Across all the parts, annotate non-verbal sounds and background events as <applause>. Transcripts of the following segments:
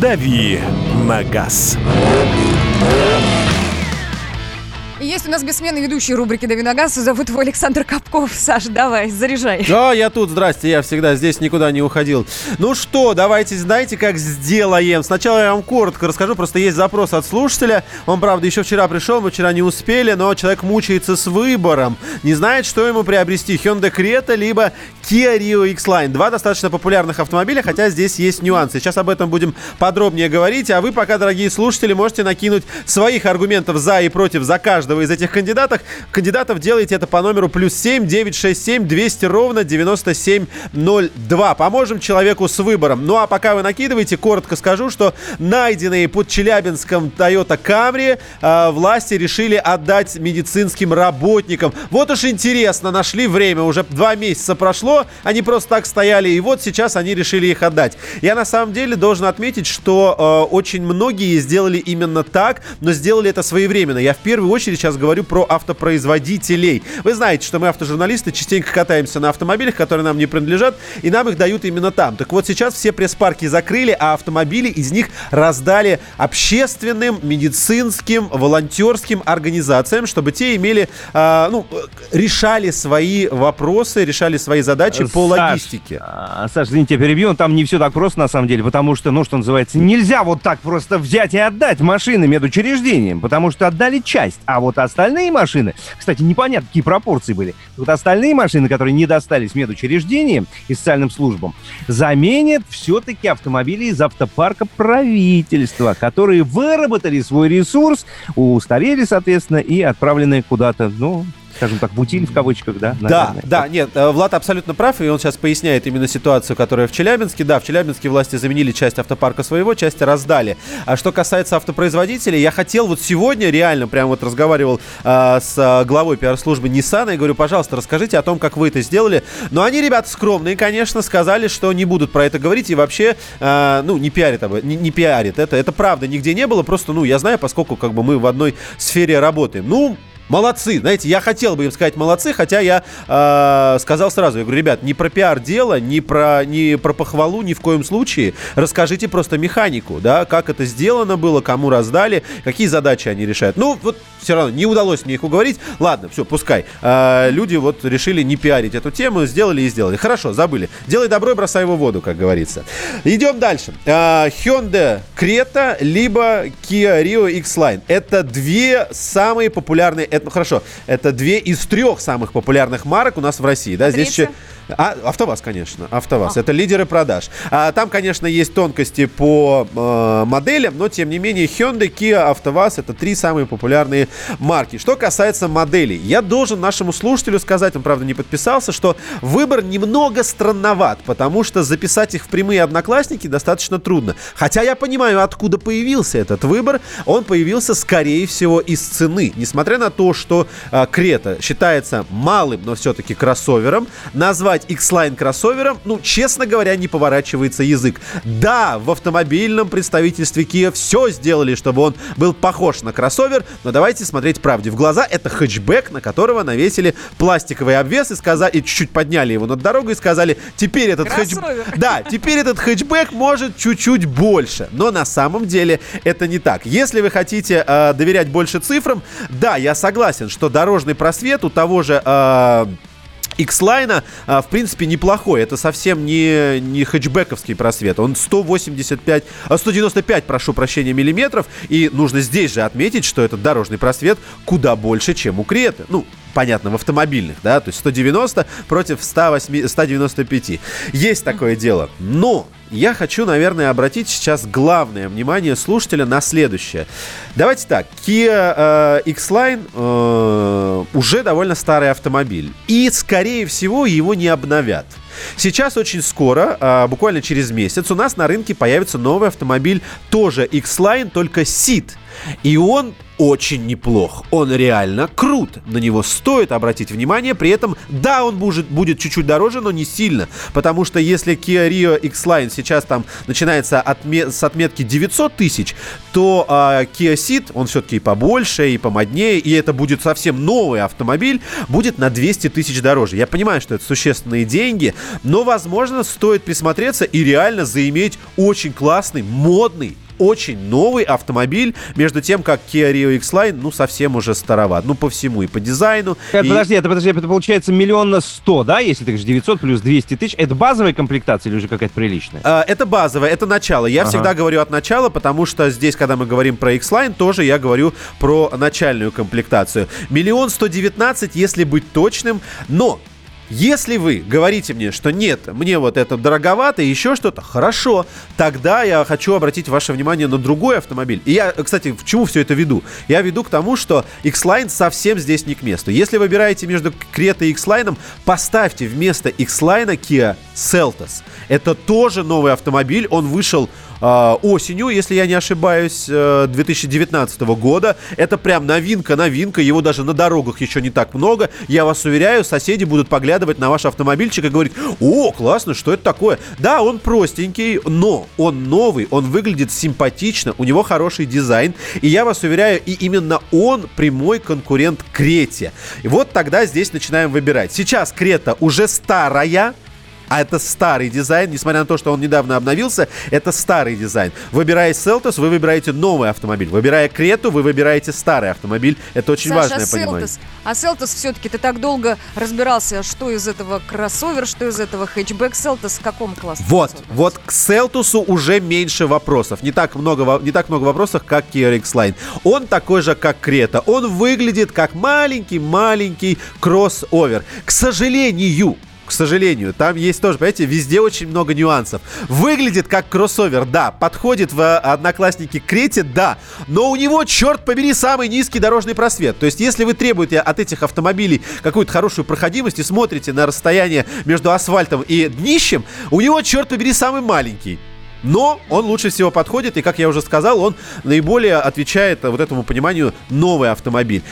«Дави на газ». Есть у нас бессменный ведущий рубрики «Дави на газ». Зовут его Александр Капков. Саш, давай, заряжай. Да, я тут, здрасте, я всегда здесь никуда не уходил. Ну что, давайте, знаете, как сделаем? Сначала я вам коротко расскажу, просто есть запрос от слушателя. Он, правда, еще вчера пришел, мы вчера не успели, но человек мучается с выбором. Не знает, что ему приобрести, Hyundai Creta, либо Kia Rio X-Line. Два достаточно популярных автомобиля, хотя здесь есть нюансы. Сейчас об этом будем подробнее говорить, а вы пока, дорогие слушатели, можете накинуть своих аргументов за и против за каждый каждого из этих кандидатов. Кандидатов делайте это по номеру плюс 7 967 200 ровно 9702. Поможем человеку с выбором. Ну а пока вы накидываете, коротко скажу, что найденные под Челябинском Toyota Camry э, власти решили отдать медицинским работникам. Вот уж интересно, нашли время, уже два месяца прошло, они просто так стояли, и вот сейчас они решили их отдать. Я на самом деле должен отметить, что э, очень многие сделали именно так, но сделали это своевременно. Я в первую очередь сейчас говорю про автопроизводителей. Вы знаете, что мы автожурналисты частенько катаемся на автомобилях, которые нам не принадлежат, и нам их дают именно там. Так вот сейчас все пресс-парки закрыли, а автомобили из них раздали общественным, медицинским, волонтерским организациям, чтобы те имели, э, ну, решали свои вопросы, решали свои задачи по Саш, логистике. А, Саш, извините, я перебью, там не все так просто на самом деле, потому что, ну, что называется, нельзя вот так просто взять и отдать машины медучреждениям, потому что отдали часть, а вот остальные машины, кстати, непонятно, какие пропорции были, вот остальные машины, которые не достались медучреждениям и социальным службам, заменят все-таки автомобили из автопарка правительства, которые выработали свой ресурс, устарели, соответственно, и отправлены куда-то, ну, скажем так, бутиль в кавычках, да? Наверное. Да, да, нет, э, Влад абсолютно прав, и он сейчас поясняет именно ситуацию, которая в Челябинске. Да, в Челябинске власти заменили часть автопарка своего, часть раздали. А что касается автопроизводителей, я хотел вот сегодня реально, прям вот разговаривал э, с э, главой пиар-службы Nissan и говорю, пожалуйста, расскажите о том, как вы это сделали. Но они, ребята, скромные, конечно, сказали, что не будут про это говорить и вообще, э, ну, не пиарят, не, не пиарят. Это, это правда нигде не было, просто, ну, я знаю, поскольку как бы мы в одной сфере работаем. Ну, молодцы. Знаете, я хотел бы им сказать молодцы, хотя я э, сказал сразу, я говорю, ребят, не про пиар дело, не про, не про похвалу ни в коем случае. Расскажите просто механику, да, как это сделано было, кому раздали, какие задачи они решают. Ну, вот все равно не удалось мне их уговорить. Ладно, все, пускай. Э, люди вот решили не пиарить эту тему, сделали и сделали. Хорошо, забыли. Делай добро и бросай его в воду, как говорится. Идем дальше. Э, Hyundai Creta, либо Kia Rio X-Line. Это две самые популярные это, ну хорошо, это две из трех самых популярных марок у нас в России, да, здесь еще... А, АвтоВАЗ, конечно, АвтоВАЗ. А. Это лидеры продаж. А, там, конечно, есть тонкости по э, моделям, но, тем не менее, Hyundai, Kia, АвтоВАЗ — это три самые популярные марки. Что касается моделей, я должен нашему слушателю сказать, он, правда, не подписался, что выбор немного странноват, потому что записать их в прямые одноклассники достаточно трудно. Хотя я понимаю, откуда появился этот выбор. Он появился, скорее всего, из цены. Несмотря на то, что э, Крета считается малым, но все-таки кроссовером, назвать назвать X-Line кроссовером, ну, честно говоря, не поворачивается язык. Да, в автомобильном представительстве Kia все сделали, чтобы он был похож на кроссовер, но давайте смотреть правде в глаза. Это хэтчбэк, на которого навесили пластиковый обвес и сказали, и чуть-чуть подняли его над дорогой и сказали, теперь этот хэтчбэк... <laughs> Да, теперь этот хэтчбэк может чуть-чуть больше. Но на самом деле это не так. Если вы хотите э, доверять больше цифрам, да, я согласен, что дорожный просвет у того же... Э, X-Line, а, в принципе, неплохой. Это совсем не, не хэтчбековский просвет. Он 185, 195, а, прошу прощения, миллиметров. И нужно здесь же отметить, что этот дорожный просвет куда больше, чем у Креты. Ну, понятно, в автомобильных, да, то есть 190 против 108, 195. Есть такое дело. Но я хочу, наверное, обратить сейчас главное внимание слушателя на следующее. Давайте так, Kia э, X-Line э, уже довольно старый автомобиль. И, скорее всего, его не обновят. Сейчас очень скоро, э, буквально через месяц, у нас на рынке появится новый автомобиль, тоже X-Line, только Seat. И он очень неплох. Он реально крут. На него стоит обратить внимание. При этом, да, он будет, будет чуть-чуть дороже, но не сильно. Потому что если Kia Rio X-Line сейчас там начинается отме- с отметки 900 тысяч, то э, Kia Ceed, он все-таки и побольше, и помоднее, и это будет совсем новый автомобиль, будет на 200 тысяч дороже. Я понимаю, что это существенные деньги, Но, возможно, стоит присмотреться и реально заиметь очень классный, модный, очень новый автомобиль, между тем, как Kia Rio X-Line, ну, совсем уже староват. Ну, по всему, и по дизайну. Это, и... Подожди, это, подожди, это получается миллион на сто, да, если ты говоришь 900 плюс 200 тысяч. Это базовая комплектация или уже какая-то приличная? А, это базовое, это начало. Я Ага. всегда говорю от начала, потому что здесь, когда мы говорим про X-Line, тоже я говорю про начальную комплектацию. Миллион сто девятнадцать, если быть точным, но если вы говорите мне, что нет, мне вот это дороговато, и еще что-то, хорошо, тогда я хочу обратить ваше внимание на другой автомобиль. И я, кстати, к чему все это веду? Я веду к тому, что X-Line совсем здесь не к месту. Если выбираете между Крета и X-Line, поставьте вместо X-Line Kia Seltos. Это тоже новый автомобиль, он вышел осенью, если я не ошибаюсь, э, 2019 года. Это прям новинка, новинка. Его даже на дорогах еще не так много. Я вас уверяю, соседи будут поглядывать на ваш автомобильчик и говорить, о, классно, что это такое? Да, он простенький, но он новый, он выглядит симпатично, у него хороший дизайн. И я вас уверяю, и именно он прямой конкурент Крете. И вот тогда здесь начинаем выбирать. Сейчас Крета уже старая, а это старый дизайн, несмотря на то, что он недавно обновился, это старый дизайн. Выбирая Селтос, вы выбираете новый автомобиль. Выбирая Крету, вы выбираете старый автомобиль. Это очень Саша, важное а понимание. Селтос, а Селтос все-таки ты так долго разбирался, что из этого кроссовер, что из этого хэтчбэк. Селтос в каком классе? Вот, Селтос? вот к Селтосу уже меньше вопросов. Не так много, не так много вопросов, как Kia X-Line. Он такой же, как Крета. Он выглядит как маленький-маленький кроссовер. К сожалению, к сожалению, там есть тоже, понимаете, везде очень много нюансов. Выглядит как кроссовер, да. Подходит в э, одноклассники Крете, да. Но у него, черт побери, самый низкий дорожный просвет. То есть, если вы требуете от этих автомобилей какую-то хорошую проходимость и смотрите на расстояние между асфальтом и днищем, у него, черт побери, самый маленький. Но он лучше всего подходит, и, как я уже сказал, он наиболее отвечает вот этому пониманию новый автомобиль.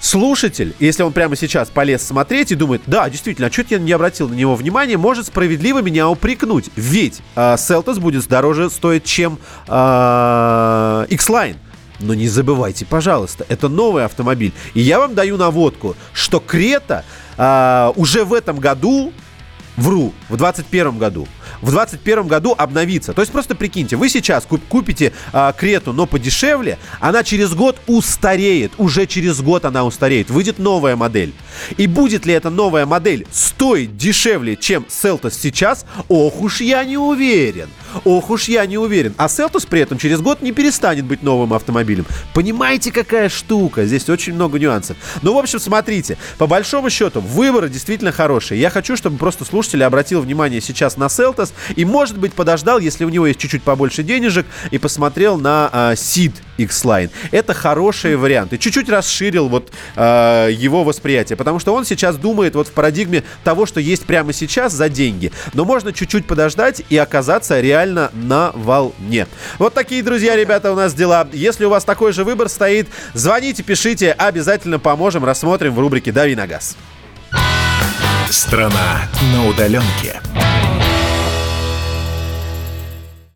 Слушатель, если он прямо сейчас полез смотреть и думает, да, действительно, а что я не обратил на него внимания, может справедливо меня упрекнуть. Ведь э, будет дороже стоить, чем э, X-Line. Но не забывайте, пожалуйста, это новый автомобиль. И я вам даю наводку, что Крета э, уже в этом году, вру, в 21 году, в 21 году обновится. То есть просто прикиньте, вы сейчас куп- купите а, Крету, но подешевле, она через год устареет. Уже через год она устареет. Выйдет новая модель. И будет ли эта новая модель стоить дешевле, чем Селтос сейчас? Ох уж я не уверен. Ох уж я не уверен. А Селтос при этом через год не перестанет быть новым автомобилем. Понимаете, какая штука? Здесь очень много нюансов. Ну, в общем, смотрите. По большому счету, выборы действительно хорошие. Я хочу, чтобы просто слушатели обратил внимание сейчас на Селтос и, может быть, подождал, если у него есть чуть-чуть побольше денежек, и посмотрел на а, Seed X-Line. Это хороший вариант. И чуть-чуть расширил вот а, его восприятие. Потому что он сейчас думает вот в парадигме того, что есть прямо сейчас за деньги. Но можно чуть-чуть подождать и оказаться реально на волне. Вот такие, друзья, ребята, у нас дела. Если у вас такой же выбор стоит, звоните, пишите, обязательно поможем, рассмотрим в рубрике «Дави на газ». Страна на удаленке.